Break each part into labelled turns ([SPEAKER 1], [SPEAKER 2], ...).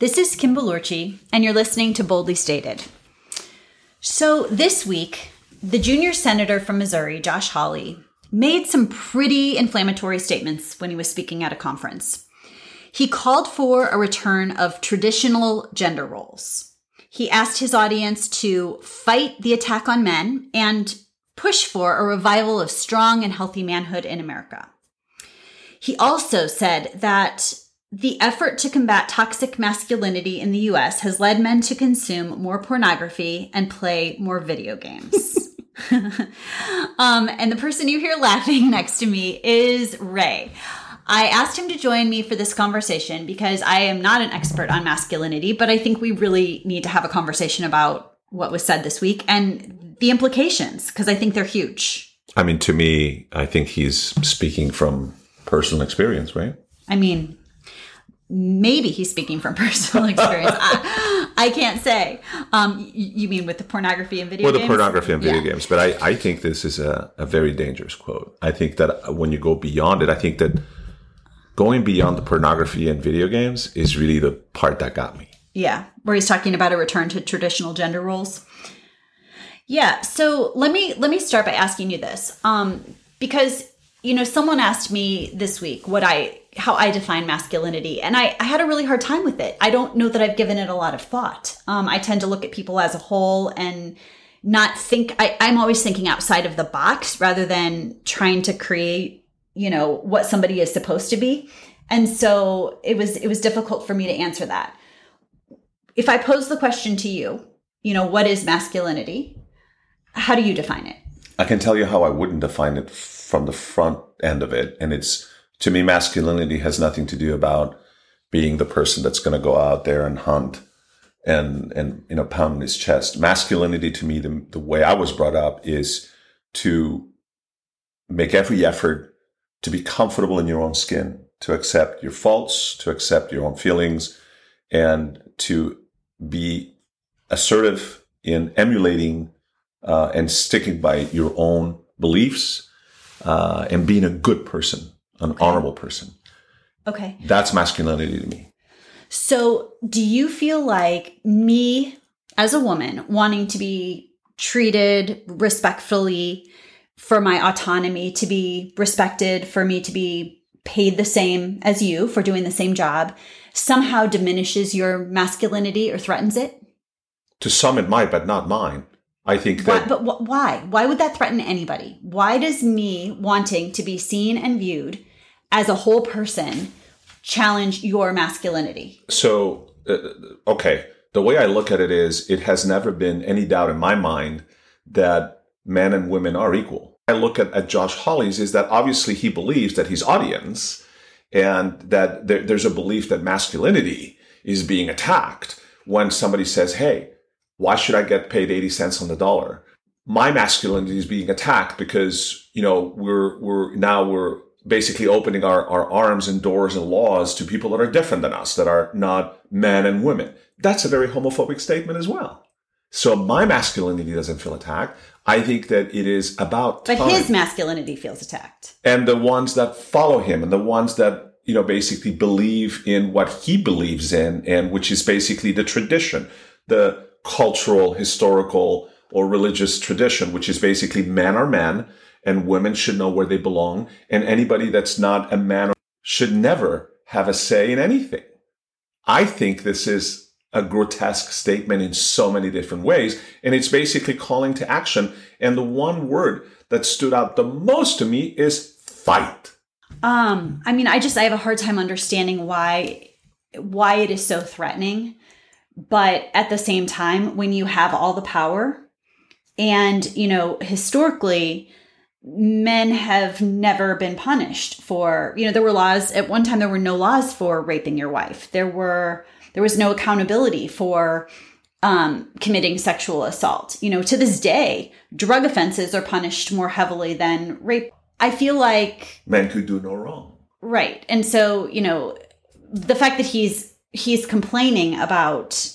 [SPEAKER 1] This is Kim Balorchi, and you're listening to Boldly Stated. So, this week, the junior senator from Missouri, Josh Hawley, made some pretty inflammatory statements when he was speaking at a conference. He called for a return of traditional gender roles. He asked his audience to fight the attack on men and push for a revival of strong and healthy manhood in America. He also said that the effort to combat toxic masculinity in the US has led men to consume more pornography and play more video games. um, and the person you hear laughing next to me is Ray. I asked him to join me for this conversation because I am not an expert on masculinity, but I think we really need to have a conversation about what was said this week and the implications because I think they're huge.
[SPEAKER 2] I mean, to me, I think he's speaking from personal experience, right?
[SPEAKER 1] I mean, maybe he's speaking from personal experience. I, I, can't say. Um, you mean with the pornography and video
[SPEAKER 2] well,
[SPEAKER 1] games?
[SPEAKER 2] the pornography and video yeah. games. But I, I think this is a, a very dangerous quote. I think that when you go beyond it, I think that going beyond the pornography and video games is really the part that got me.
[SPEAKER 1] Yeah, where he's talking about a return to traditional gender roles. Yeah, so let me let me start by asking you this. Um, because you know, someone asked me this week what I how I define masculinity, and I, I had a really hard time with it. I don't know that I've given it a lot of thought. Um, I tend to look at people as a whole and not think. I, I'm always thinking outside of the box rather than trying to create, you know, what somebody is supposed to be. And so it was it was difficult for me to answer that. If I pose the question to you, you know, what is masculinity? How do you define it?
[SPEAKER 2] I can tell you how I wouldn't define it from the front end of it. And it's, to me, masculinity has nothing to do about being the person that's going to go out there and hunt and, and, you know, pound his chest. Masculinity to me, the, the way I was brought up is to make every effort to be comfortable in your own skin, to accept your faults, to accept your own feelings, and to be assertive in emulating uh, and sticking by your own beliefs uh, and being a good person, an okay. honorable person.
[SPEAKER 1] Okay.
[SPEAKER 2] That's masculinity to me.
[SPEAKER 1] So, do you feel like me as a woman wanting to be treated respectfully for my autonomy, to be respected, for me to be paid the same as you for doing the same job, somehow diminishes your masculinity or threatens it?
[SPEAKER 2] To some, it might, but not mine. I think that.
[SPEAKER 1] Why, but wh- why? Why would that threaten anybody? Why does me wanting to be seen and viewed as a whole person challenge your masculinity?
[SPEAKER 2] So, uh, okay. The way I look at it is it has never been any doubt in my mind that men and women are equal. I look at, at Josh Hawley's is that obviously he believes that his audience and that there, there's a belief that masculinity is being attacked when somebody says, Hey, why should I get paid 80 cents on the dollar? My masculinity is being attacked because, you know, we're, we're now we're basically opening our, our arms and doors and laws to people that are different than us, that are not men and women. That's a very homophobic statement as well. So my masculinity doesn't feel attacked. I think that it is about
[SPEAKER 1] But time. his masculinity feels attacked.
[SPEAKER 2] And the ones that follow him and the ones that, you know, basically believe in what he believes in and which is basically the tradition, the cultural, historical, or religious tradition, which is basically men are men and women should know where they belong. And anybody that's not a man should never have a say in anything. I think this is a grotesque statement in so many different ways. And it's basically calling to action. And the one word that stood out the most to me is fight.
[SPEAKER 1] Um, I mean, I just, I have a hard time understanding why, why it is so threatening. But at the same time, when you have all the power, and, you know, historically, men have never been punished for, you know, there were laws, at one time, there were no laws for raping your wife. There were, there was no accountability for um, committing sexual assault. You know, to this day, drug offenses are punished more heavily than rape. I feel like
[SPEAKER 2] men could do no wrong.
[SPEAKER 1] Right. And so, you know, the fact that he's he's complaining about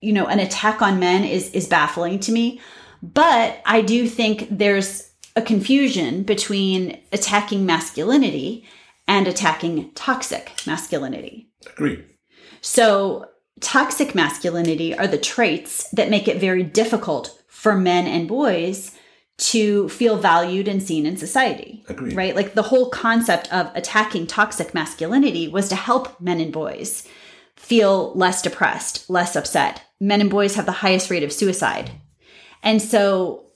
[SPEAKER 1] you know an attack on men is is baffling to me. But i do think there's a confusion between attacking masculinity and attacking toxic masculinity.
[SPEAKER 2] Agree.
[SPEAKER 1] So, toxic masculinity are the traits that make it very difficult for men and boys to feel valued and seen in society.
[SPEAKER 2] Agreed.
[SPEAKER 1] Right? Like the whole concept of attacking toxic masculinity was to help men and boys feel less depressed, less upset. Men and boys have the highest rate of suicide. And so,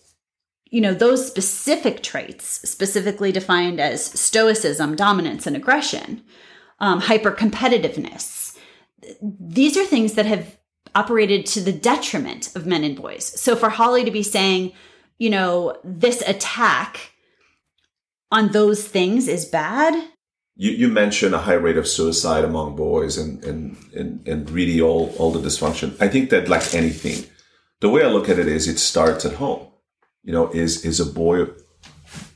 [SPEAKER 1] you know, those specific traits, specifically defined as stoicism, dominance, and aggression, um, hyper competitiveness, these are things that have operated to the detriment of men and boys. So for Hawley to be saying, you know, this attack on those things is bad.
[SPEAKER 2] You, you mentioned a high rate of suicide among boys and, and, and, and really all, all the dysfunction. I think that like anything, the way I look at it is it starts at home. You know, is, is a boy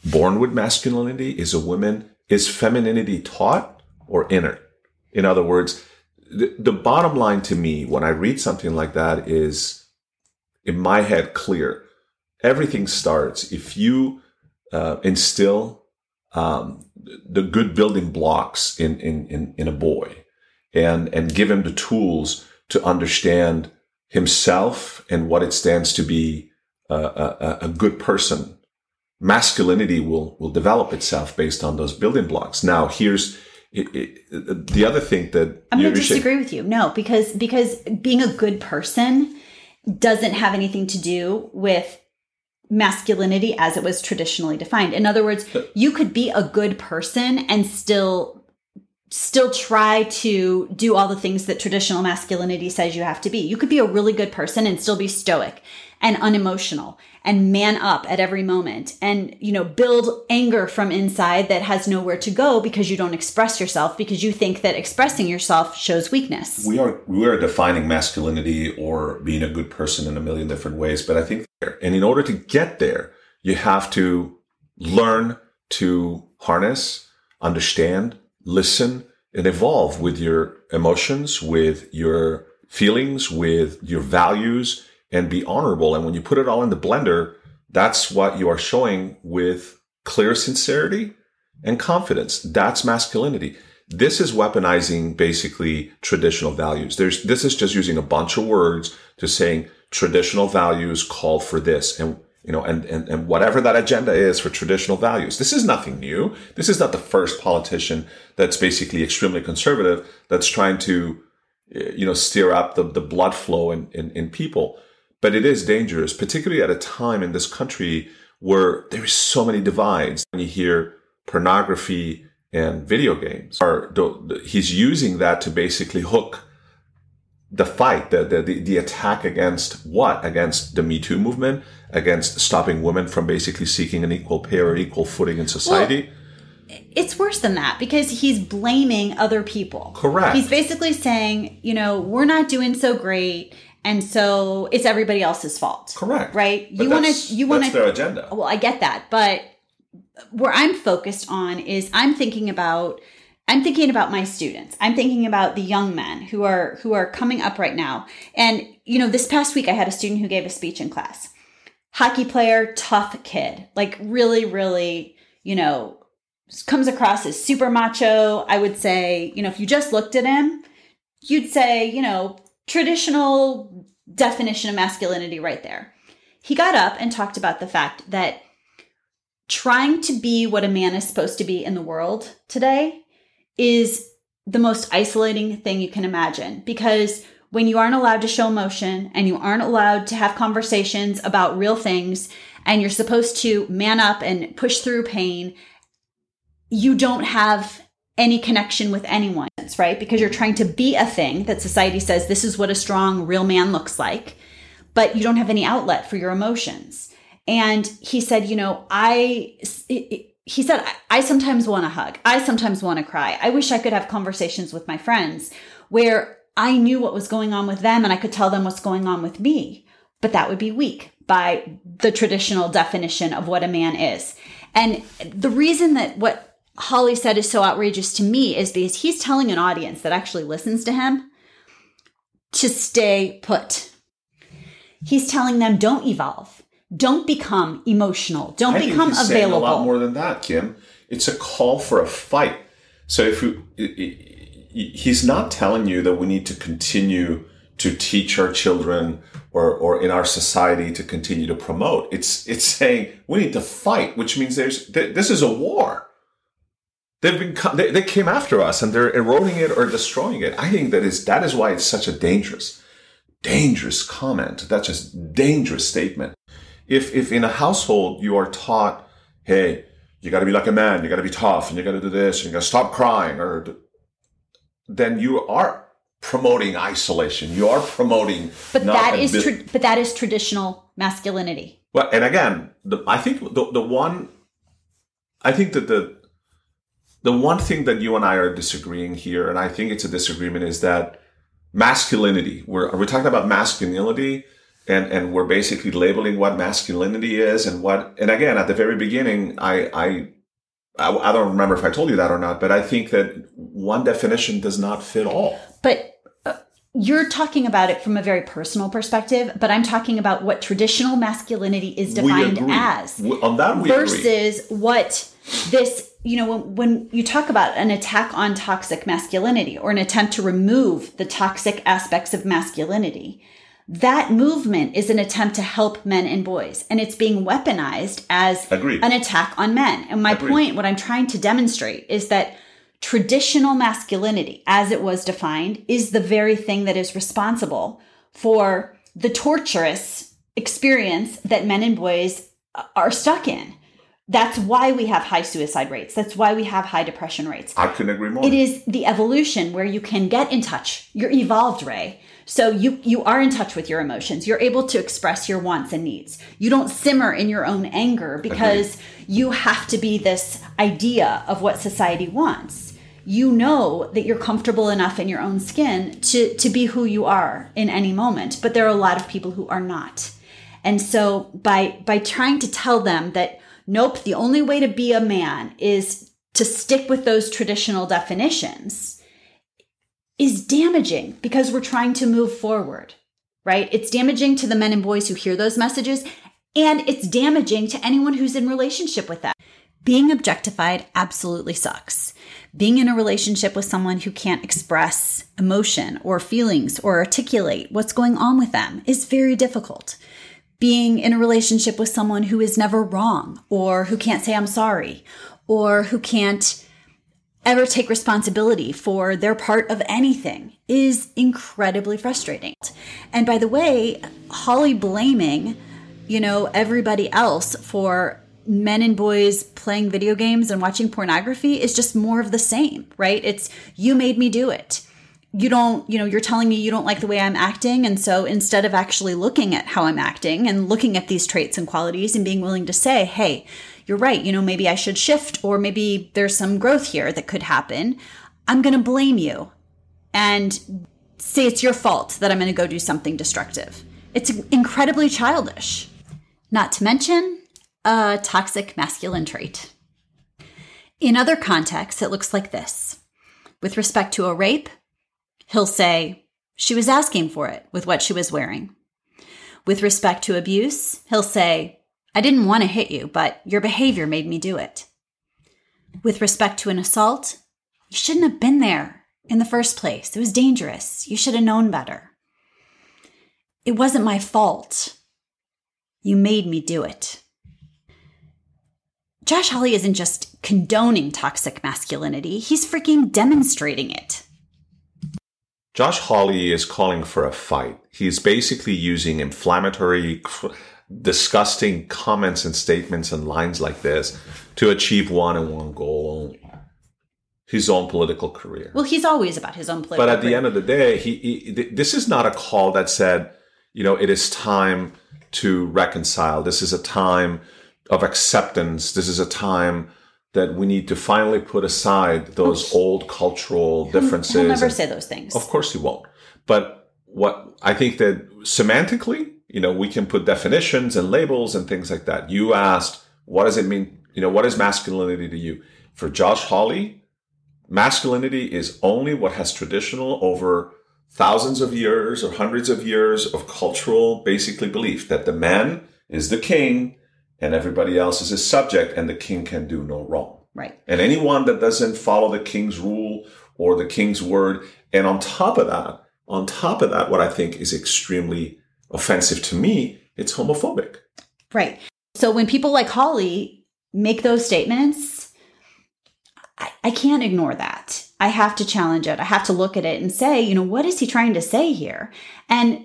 [SPEAKER 2] born with masculinity? Is a woman, is femininity taught or inner? In other words, the, the bottom line to me when I read something like that is in my head clear. Everything starts if you uh, instill um, the good building blocks in, in, in, in a boy and, and give him the tools to understand himself and what it stands to be a, a, a good person. Masculinity will, will develop itself based on those building blocks. Now, here's, it, it, the other thing that
[SPEAKER 1] I'm going to disagree with you. No, because because being a good person doesn't have anything to do with masculinity as it was traditionally defined. In other words, you could be a good person and still still try to do all the things that traditional masculinity says you have to be. You could be a really good person and still be stoic and unemotional and man up at every moment and you know build anger from inside that has nowhere to go because you don't express yourself because you think that expressing yourself shows weakness.
[SPEAKER 2] We are we are defining masculinity or being a good person in a million different ways but i think and in order to get there you have to learn to harness understand listen and evolve with your emotions with your feelings with your values and be honorable. And when you put it all in the blender, that's what you are showing with clear sincerity and confidence. That's masculinity. This is weaponizing basically traditional values. There's, this is just using a bunch of words to saying traditional values call for this. And, you know, and, and, and whatever that agenda is for traditional values. This is nothing new. This is not the first politician that's basically extremely conservative that's trying to, eh, you know, steer up the, the blood flow in, in, in people. But it is dangerous, particularly at a time in this country where there is so many divides. When you hear pornography and video games, are he's using that to basically hook the fight, the, the, the attack against what? Against the Me Too movement, against stopping women from basically seeking an equal pay or equal footing in society.
[SPEAKER 1] Well, it's worse than that because he's blaming other people.
[SPEAKER 2] Correct.
[SPEAKER 1] He's basically saying, you know, we're not doing so great and so it's everybody else's fault.
[SPEAKER 2] Correct.
[SPEAKER 1] Right?
[SPEAKER 2] But
[SPEAKER 1] you want to you want
[SPEAKER 2] to their agenda.
[SPEAKER 1] Well, I get that, but where I'm focused on is I'm thinking about I'm thinking about my students. I'm thinking about the young men who are who are coming up right now. And you know, this past week I had a student who gave a speech in class. Hockey player, tough kid. Like really really, you know, comes across as super macho. I would say, you know, if you just looked at him, you'd say, you know, traditional definition of masculinity right there. He got up and talked about the fact that trying to be what a man is supposed to be in the world today is the most isolating thing you can imagine because when you aren't allowed to show emotion and you aren't allowed to have conversations about real things and you're supposed to man up and push through pain, you don't have any connection with anyone, right? Because you're trying to be a thing that society says this is what a strong, real man looks like, but you don't have any outlet for your emotions. And he said, you know, I, he said, I sometimes want to hug. I sometimes want to cry. I wish I could have conversations with my friends where I knew what was going on with them and I could tell them what's going on with me. But that would be weak by the traditional definition of what a man is. And the reason that what Hawley said is so outrageous to me is because he's telling an audience that actually listens to him to stay put. He's telling them don't evolve, don't become emotional, don't
[SPEAKER 2] I
[SPEAKER 1] become available.
[SPEAKER 2] A lot more than that, Kim. It's a call for a fight. So if you he's not telling you that we need to continue to teach our children or, or in our society to continue to promote. It's, it's saying we need to fight, which means there's, this is a war. They've been, they, they came after us and they're eroding it or destroying it. I think that is, that is why it's such a dangerous, dangerous comment. That's just dangerous statement. If, if in a household you are taught, hey, you got to be like a man, you got to be tough, and you got to do this, and you got to stop crying, or then you are promoting isolation. You are promoting.
[SPEAKER 1] But that is tra- but that is traditional masculinity.
[SPEAKER 2] Well, and again, the, I think the the one, I think that the the one thing that you and I are disagreeing here, and I think it's a disagreement, is that masculinity. We're we're talking about masculinity. And, and we're basically labeling what masculinity is and what and again at the very beginning I, I I, don't remember if I told you that or not, but I think that one definition does not fit all.
[SPEAKER 1] But uh, you're talking about it from a very personal perspective, but I'm talking about what traditional masculinity is defined as.
[SPEAKER 2] We, on that,
[SPEAKER 1] versus
[SPEAKER 2] agree.
[SPEAKER 1] what this, you know, when, when you talk about an attack on toxic masculinity or an attempt to remove the toxic aspects of masculinity, that movement is an attempt to help men and boys and it's being weaponized as
[SPEAKER 2] Agreed.
[SPEAKER 1] an attack on men and my Agreed. point what i'm trying to demonstrate is that traditional masculinity as it was defined is the very thing that is responsible for the torturous experience that men and boys are stuck in that's why we have high suicide rates. That's why we have high depression rates.
[SPEAKER 2] I couldn't agree more.
[SPEAKER 1] It is the evolution where you can get in touch. You're evolved, Ray. So you you are in touch with your emotions. You're able to express your wants and needs. You don't simmer in your own anger because Agreed. you have to be this idea of what society wants. You know that you're comfortable enough in your own skin to to be who you are in any moment, but there are a lot of people who are not. And so by by trying to tell them that nope, the only way to be a man is to stick with those traditional definitions is damaging because we're trying to move forward, right? It's damaging to the men and boys who hear those messages, and it's damaging to anyone who's in relationship with that. Being objectified absolutely sucks. Being in a relationship with someone who can't express emotion or feelings or articulate what's going on with them is very difficult. Being in a relationship with someone who is never wrong or who can't say, I'm sorry, or who can't ever take responsibility for their part of anything is incredibly frustrating. And by the way, Hawley blaming, you know, everybody else for men and boys playing video games and watching pornography is just more of the same, right? It's you made me do it. You don't, you know, you're telling me you don't like the way I'm acting. And so instead of actually looking at how I'm acting and looking at these traits and qualities and being willing to say, hey, you're right, you know, maybe I should shift or maybe there's some growth here that could happen. I'm going to blame you and say it's your fault that I'm going to go do something destructive. It's incredibly childish. Not to mention a toxic masculine trait. In other contexts, it looks like this. With respect to a rape, he'll say, she was asking for it with what she was wearing. With respect to abuse, he'll say, I didn't want to hit you, but your behavior made me do it. With respect to an assault, you shouldn't have been there in the first place. It was dangerous. You should have known better. It wasn't my fault. You made me do it. Josh Hawley isn't just condoning toxic masculinity, he's freaking demonstrating it.
[SPEAKER 2] Josh Hawley is calling for a fight. He's basically using inflammatory disgusting comments and statements and lines like this to achieve one and one goal only his own political career.
[SPEAKER 1] Well, he's always about his own political
[SPEAKER 2] But at career. the end of the day, he, he, this is not a call that said, you know, it is time to reconcile. This is a time of acceptance. This is a time that we need to finally put aside those oh, old cultural differences. He'll
[SPEAKER 1] never and, say those things.
[SPEAKER 2] Of course he won't. But what I think that semantically, you know, we can put definitions and labels and things like that. You asked, what does it mean? You know, what is masculinity to you? For Josh Hawley, masculinity is only what has traditional over thousands of years or hundreds of years of cultural basically belief that the man is the king and everybody else is his subject and the king can do no wrong.
[SPEAKER 1] Right.
[SPEAKER 2] And anyone that doesn't follow the king's rule or the king's word. And on top of that, on top of that, what I think is extremely offensive to me, it's homophobic.
[SPEAKER 1] Right. So when people like Hawley make those statements, I, I can't ignore that. I have to challenge it. I have to look at it and say, you know, what is he trying to say here? And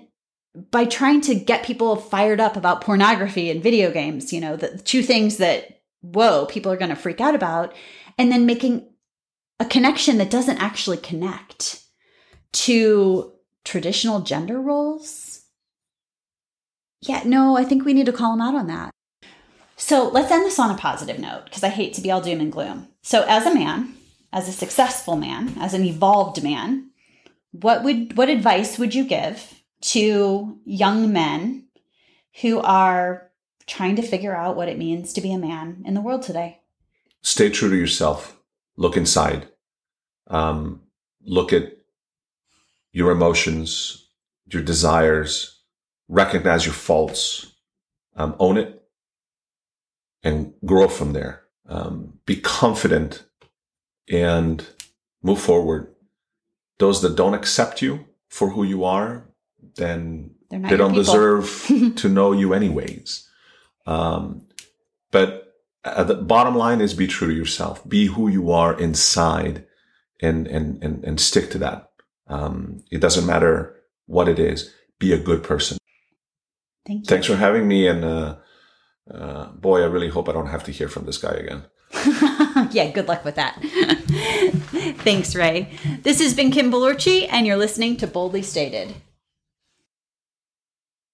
[SPEAKER 1] by trying to get people fired up about pornography and video games, you know, the two things that, whoa, people are going to freak out about, and then making a connection that doesn't actually connect to traditional gender roles. Yeah, no, I think we need to call him out on that. So let's end this on a positive note because I hate to be all doom and gloom. So, as a man, as a successful man, as an evolved man, what would what advice would you give to young men who are trying to figure out what it means to be a man in the world today?
[SPEAKER 2] Stay true to yourself. Look inside. Um, look at your emotions, your desires, recognize your faults, um, own it, and grow from there. Um, be confident and move forward. Those that don't accept you for who you are, then they don't deserve to know you anyways. Um, but the bottom line is be true to yourself. Be who you are inside and, and, and, and stick to that. Um, it doesn't matter what it is. Be a good person.
[SPEAKER 1] Thank you.
[SPEAKER 2] Thanks for having me. And, uh, uh, boy, I really hope I don't have to hear from this guy again.
[SPEAKER 1] yeah, good luck with that. Thanks, Ray. This has been Kim Balurchi, and you're listening to Boldly Stated.